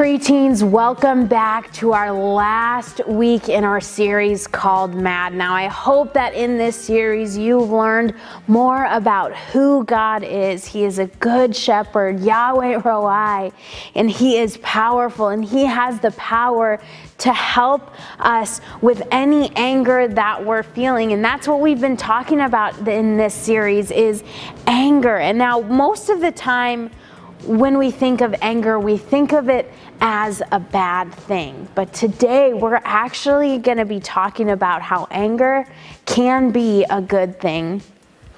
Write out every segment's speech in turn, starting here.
Preteens, welcome back to our last week in our series called Mad. Now, I hope that in this series you've learned more about who God is. He is a good shepherd, Yahweh Roi, and He is powerful and He has the power to help us with any anger that we're feeling. And that's what we've been talking about in this series is anger. And now, most of the time, when we think of anger, we think of it as a bad thing. But today we're actually going to be talking about how anger can be a good thing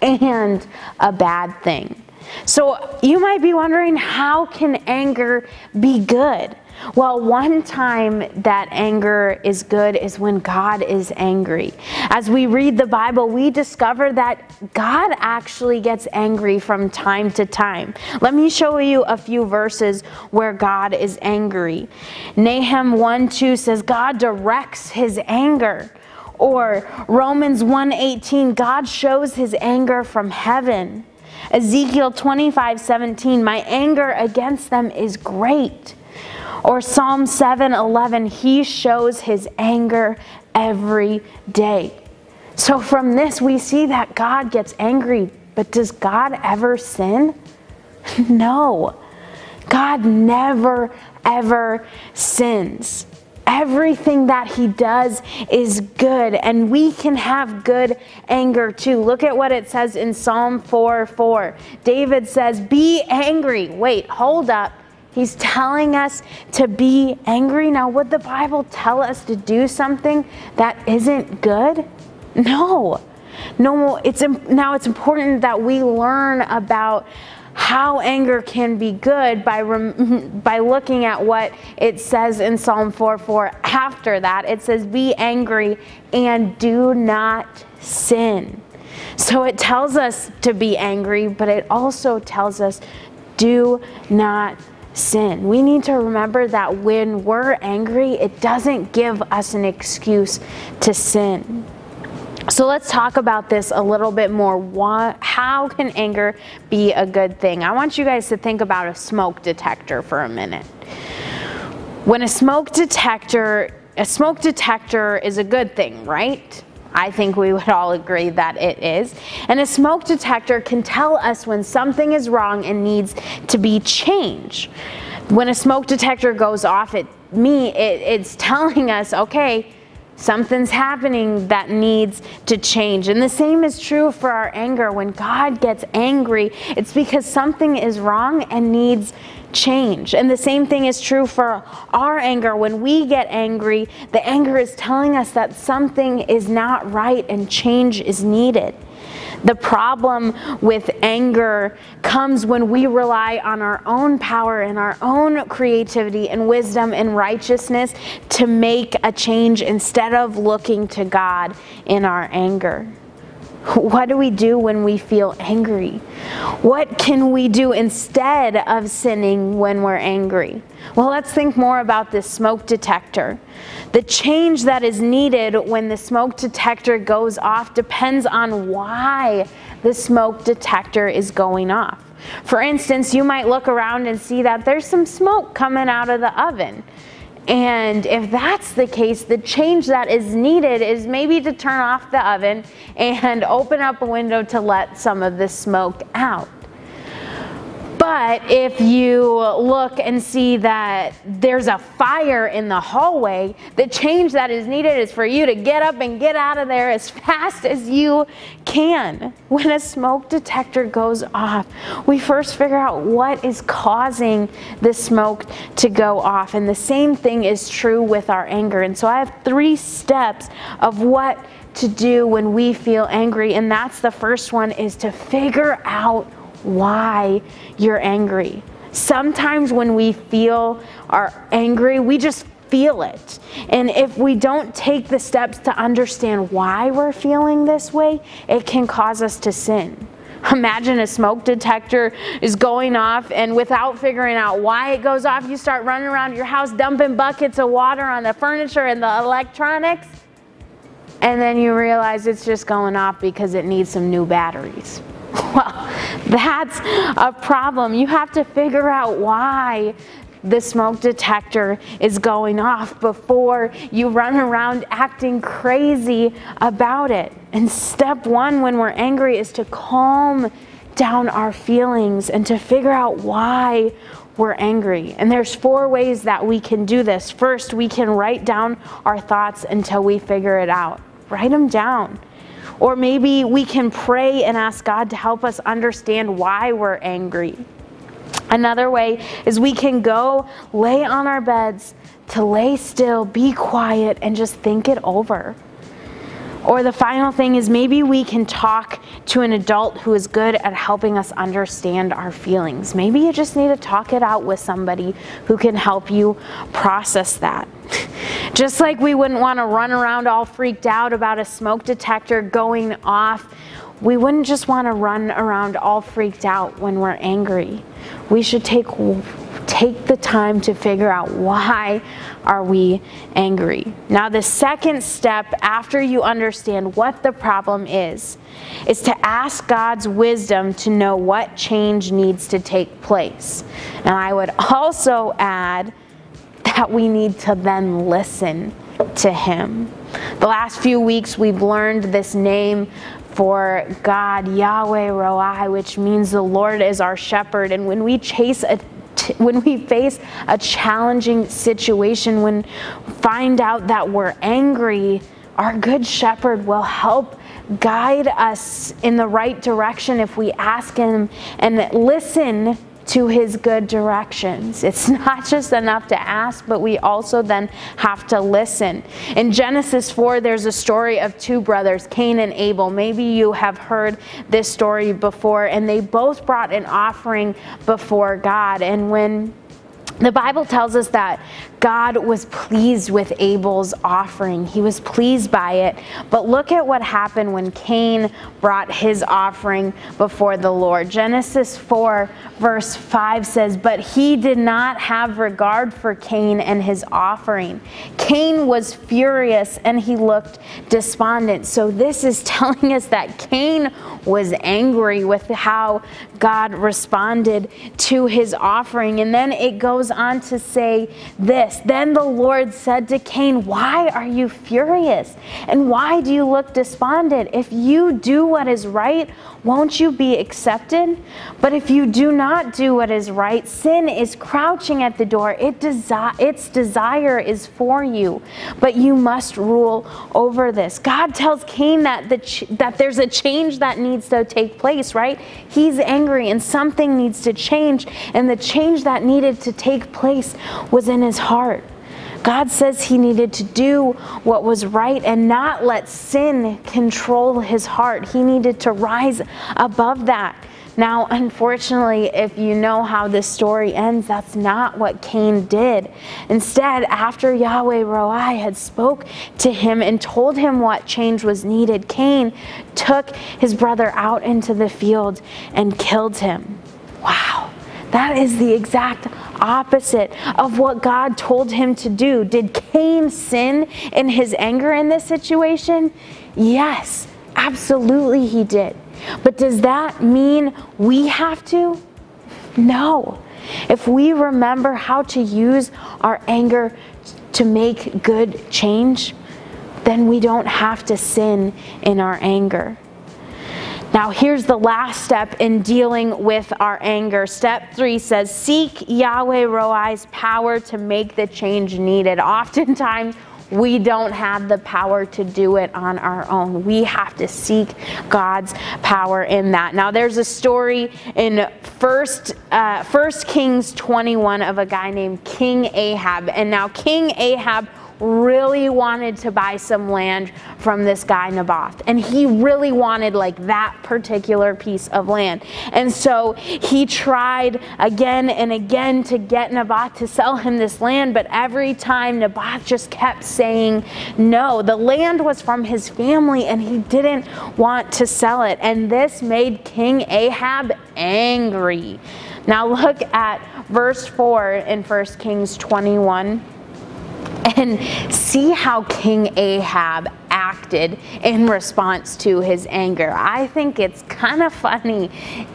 and a bad thing. So you might be wondering how can anger be good? Well, one time that anger is good is when God is angry. As we read the Bible, we discover that God actually gets angry from time to time. Let me show you a few verses where God is angry. Nahum 1 2 says, God directs his anger. Or Romans 1:18, God shows his anger from heaven. Ezekiel 25 17, my anger against them is great. Or Psalm 7 11, he shows his anger every day. So from this, we see that God gets angry, but does God ever sin? No. God never, ever sins. Everything that he does is good, and we can have good anger too. Look at what it says in Psalm 4 4. David says, Be angry. Wait, hold up. He's telling us to be angry. Now, would the Bible tell us to do something that isn't good? No. No, it's now it's important that we learn about how anger can be good by by looking at what it says in Psalm 4:4. After that, it says, "Be angry and do not sin." So it tells us to be angry, but it also tells us do not sin. We need to remember that when we're angry, it doesn't give us an excuse to sin. So let's talk about this a little bit more. Why, how can anger be a good thing? I want you guys to think about a smoke detector for a minute. When a smoke detector, a smoke detector is a good thing, right? I think we would all agree that it is. And a smoke detector can tell us when something is wrong and needs to be changed. When a smoke detector goes off at me, it, it's telling us, okay, something's happening that needs to change. And the same is true for our anger. When God gets angry, it's because something is wrong and needs change. And the same thing is true for our anger. When we get angry, the anger is telling us that something is not right and change is needed. The problem with anger comes when we rely on our own power and our own creativity and wisdom and righteousness to make a change instead of looking to God in our anger. What do we do when we feel angry? What can we do instead of sinning when we're angry? Well, let's think more about this smoke detector. The change that is needed when the smoke detector goes off depends on why the smoke detector is going off. For instance, you might look around and see that there's some smoke coming out of the oven. And if that's the case, the change that is needed is maybe to turn off the oven and open up a window to let some of the smoke out. But if you look and see that there's a fire in the hallway, the change that is needed is for you to get up and get out of there as fast as you can. When a smoke detector goes off, we first figure out what is causing the smoke to go off. And the same thing is true with our anger. And so I have three steps of what to do when we feel angry. And that's the first one is to figure out why you're angry. Sometimes when we feel are angry, we just feel it. And if we don't take the steps to understand why we're feeling this way, it can cause us to sin. Imagine a smoke detector is going off, and without figuring out why it goes off, you start running around your house dumping buckets of water on the furniture and the electronics. And then you realize it's just going off because it needs some new batteries. Well, that's a problem. You have to figure out why the smoke detector is going off before you run around acting crazy about it. And step one when we're angry is to calm down our feelings and to figure out why we're angry. And there's four ways that we can do this. First, we can write down our thoughts until we figure it out. Write them down. Or maybe we can pray and ask God to help us understand why we're angry. Another way is we can go lay on our beds to lay still, be quiet, and just think it over. Or the final thing is maybe we can talk to an adult who is good at helping us understand our feelings. Maybe you just need to talk it out with somebody who can help you process that. Just like we wouldn't want to run around all freaked out about a smoke detector going off, we wouldn't just want to run around all freaked out when we're angry. We should take take the time to figure out why are we angry. Now the second step after you understand what the problem is is to ask God's wisdom to know what change needs to take place. And I would also add that we need to then listen to him. The last few weeks we've learned this name for God, Yahweh Roi, which means the Lord is our shepherd. And when we chase a when we face a challenging situation, when find out that we're angry, our good shepherd will help guide us in the right direction if we ask him and listen to his good directions. It's not just enough to ask, but we also then have to listen. In Genesis 4, there's a story of two brothers, Cain and Abel. Maybe you have heard this story before, and they both brought an offering before God. And when the Bible tells us that God was pleased with Abel's offering. He was pleased by it. But look at what happened when Cain brought his offering before the Lord. Genesis 4, verse 5 says, But he did not have regard for Cain and his offering. Cain was furious and he looked despondent. So this is telling us that Cain was angry with how God responded to his offering. And then it goes on to say this Then the Lord said to Cain, Why are you furious? And why do you look despondent? If you do what is right, won't you be accepted? But if you do not do what is right, sin is crouching at the door. It desi- its desire is for you, but you must rule over this. God tells Cain that, the ch- that there's a change that needs to take place, right? He's angry and something needs to change, and the change that needed to take place was in his heart. God says he needed to do what was right and not let sin control his heart. He needed to rise above that. Now, unfortunately, if you know how this story ends, that's not what Cain did. Instead, after Yahweh Roi had spoke to him and told him what change was needed, Cain took his brother out into the field and killed him. Wow. That is the exact opposite of what God told him to do. Did Cain sin in his anger in this situation? Yes, absolutely he did. But does that mean we have to? No. If we remember how to use our anger to make good change, then we don't have to sin in our anger. Now, here's the last step in dealing with our anger. Step three says, Seek Yahweh Roi's power to make the change needed. Oftentimes, we don't have the power to do it on our own. We have to seek God's power in that. Now, there's a story in First, uh, First Kings 21 of a guy named King Ahab. And now, King Ahab really wanted to buy some land from this guy Naboth. And he really wanted like that particular piece of land. And so he tried again and again to get Naboth to sell him this land, but every time Naboth just kept saying no. The land was from his family and he didn't want to sell it. And this made King Ahab angry. Now look at verse 4 in 1 Kings 21. And see how King Ahab acted in response to his anger. I think it's kind of funny,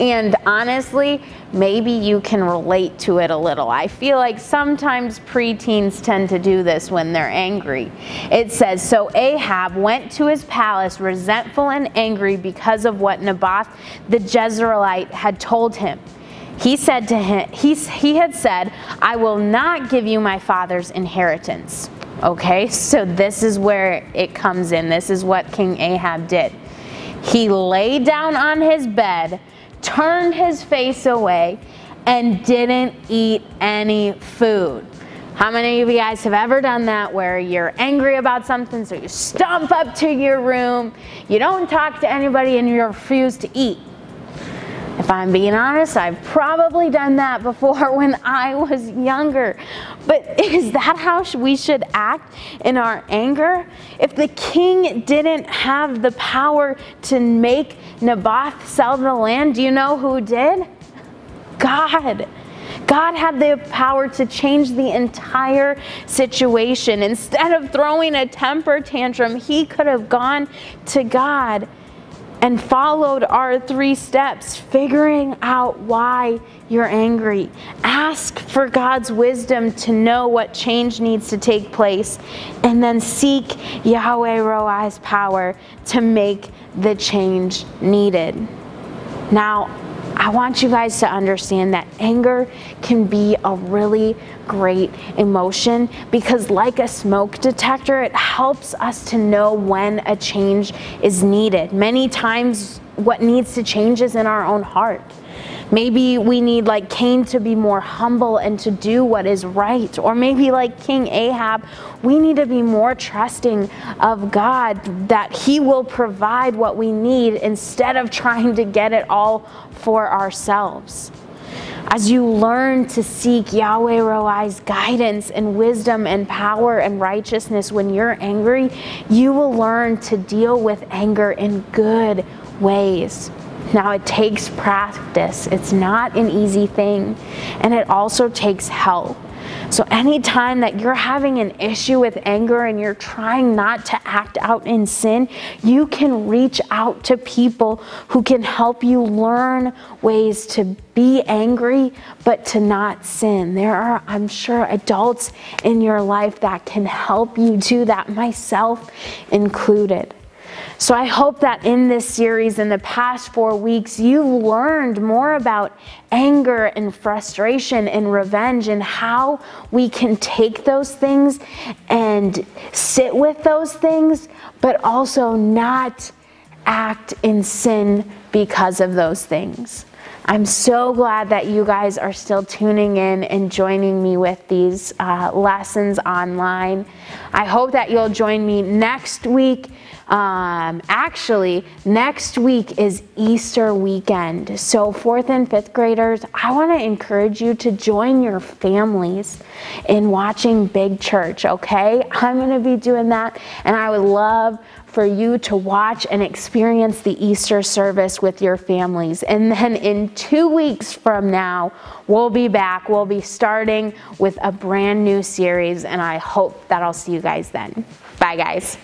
and honestly, maybe you can relate to it a little. I feel like sometimes preteens tend to do this when they're angry. It says So Ahab went to his palace resentful and angry because of what Naboth the Jezreelite had told him. He said to him, he, he had said, I will not give you my father's inheritance. Okay, so this is where it comes in. This is what King Ahab did. He lay down on his bed, turned his face away, and didn't eat any food. How many of you guys have ever done that where you're angry about something, so you stomp up to your room, you don't talk to anybody, and you refuse to eat? If I'm being honest, I've probably done that before when I was younger. But is that how we should act in our anger? If the king didn't have the power to make Naboth sell the land, do you know who did? God. God had the power to change the entire situation. Instead of throwing a temper tantrum, he could have gone to God and followed our three steps, figuring out why you're angry. Ask for God's wisdom to know what change needs to take place, and then seek Yahweh Roi's power to make the change needed. Now, I want you guys to understand that anger can be a really great emotion because, like a smoke detector, it helps us to know when a change is needed. Many times, what needs to change is in our own heart. Maybe we need, like Cain, to be more humble and to do what is right. Or maybe, like King Ahab, we need to be more trusting of God that He will provide what we need instead of trying to get it all for ourselves. As you learn to seek Yahweh Roi's guidance and wisdom and power and righteousness when you're angry, you will learn to deal with anger in good ways. Now, it takes practice, it's not an easy thing, and it also takes help. So, anytime that you're having an issue with anger and you're trying not to act out in sin, you can reach out to people who can help you learn ways to be angry but to not sin. There are, I'm sure, adults in your life that can help you do that, myself included. So I hope that in this series, in the past four weeks, you've learned more about anger and frustration and revenge and how we can take those things and sit with those things, but also not act in sin because of those things. I'm so glad that you guys are still tuning in and joining me with these uh, lessons online. I hope that you'll join me next week. Um, actually, next week is Easter weekend. So, fourth and fifth graders, I want to encourage you to join your families in watching Big Church, okay? I'm going to be doing that, and I would love for you to watch and experience the Easter service with your families. And then in two weeks from now, we'll be back. We'll be starting with a brand new series, and I hope that I'll see you guys then. Bye, guys.